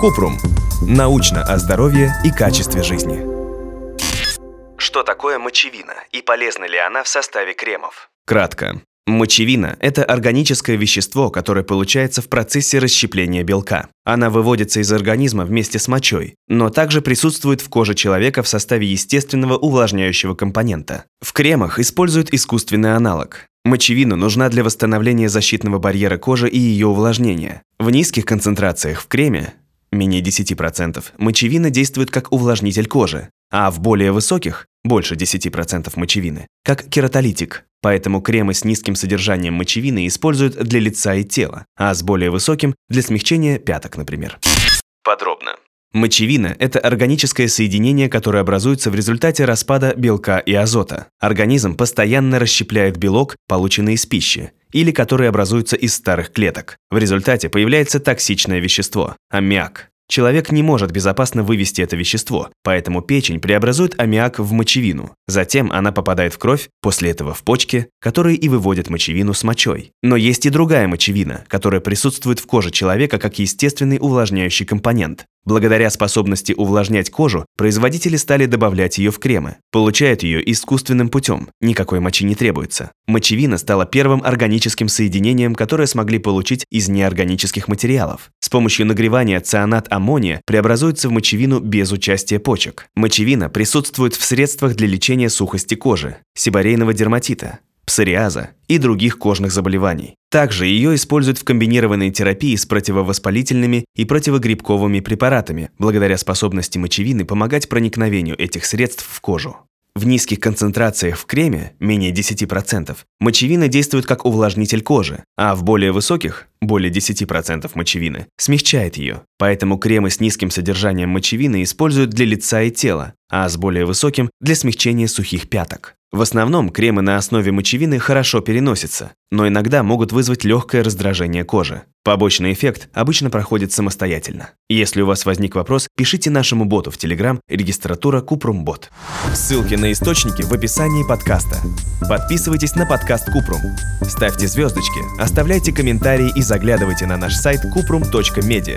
Купрум. Научно о здоровье и качестве жизни. Что такое мочевина и полезна ли она в составе кремов? Кратко. Мочевина – это органическое вещество, которое получается в процессе расщепления белка. Она выводится из организма вместе с мочой, но также присутствует в коже человека в составе естественного увлажняющего компонента. В кремах используют искусственный аналог. Мочевина нужна для восстановления защитного барьера кожи и ее увлажнения. В низких концентрациях в креме менее 10%, мочевина действует как увлажнитель кожи, а в более высоких, больше 10% мочевины, как кератолитик. Поэтому кремы с низким содержанием мочевины используют для лица и тела, а с более высоким – для смягчения пяток, например. Подробно. Мочевина – это органическое соединение, которое образуется в результате распада белка и азота. Организм постоянно расщепляет белок, полученный из пищи, или который образуется из старых клеток. В результате появляется токсичное вещество – аммиак. Человек не может безопасно вывести это вещество, поэтому печень преобразует аммиак в мочевину. Затем она попадает в кровь, после этого в почки, которые и выводят мочевину с мочой. Но есть и другая мочевина, которая присутствует в коже человека как естественный увлажняющий компонент. Благодаря способности увлажнять кожу, производители стали добавлять ее в кремы. Получают ее искусственным путем, никакой мочи не требуется. Мочевина стала первым органическим соединением, которое смогли получить из неорганических материалов. С помощью нагревания цианат аммония преобразуется в мочевину без участия почек. Мочевина присутствует в средствах для лечения сухости кожи, сибарейного дерматита, псориаза и других кожных заболеваний. Также ее используют в комбинированной терапии с противовоспалительными и противогрибковыми препаратами, благодаря способности мочевины помогать проникновению этих средств в кожу. В низких концентрациях в креме, менее 10%, мочевина действует как увлажнитель кожи, а в более высоких, более 10% мочевины, смягчает ее. Поэтому кремы с низким содержанием мочевины используют для лица и тела, а с более высоким – для смягчения сухих пяток. В основном кремы на основе мочевины хорошо переносятся, но иногда могут вызвать легкое раздражение кожи. Побочный эффект обычно проходит самостоятельно. Если у вас возник вопрос, пишите нашему боту в Telegram регистратура Купрумбот. Ссылки на источники в описании подкаста. Подписывайтесь на подкаст Купрум. Ставьте звездочки, оставляйте комментарии и заглядывайте на наш сайт kuprum.media.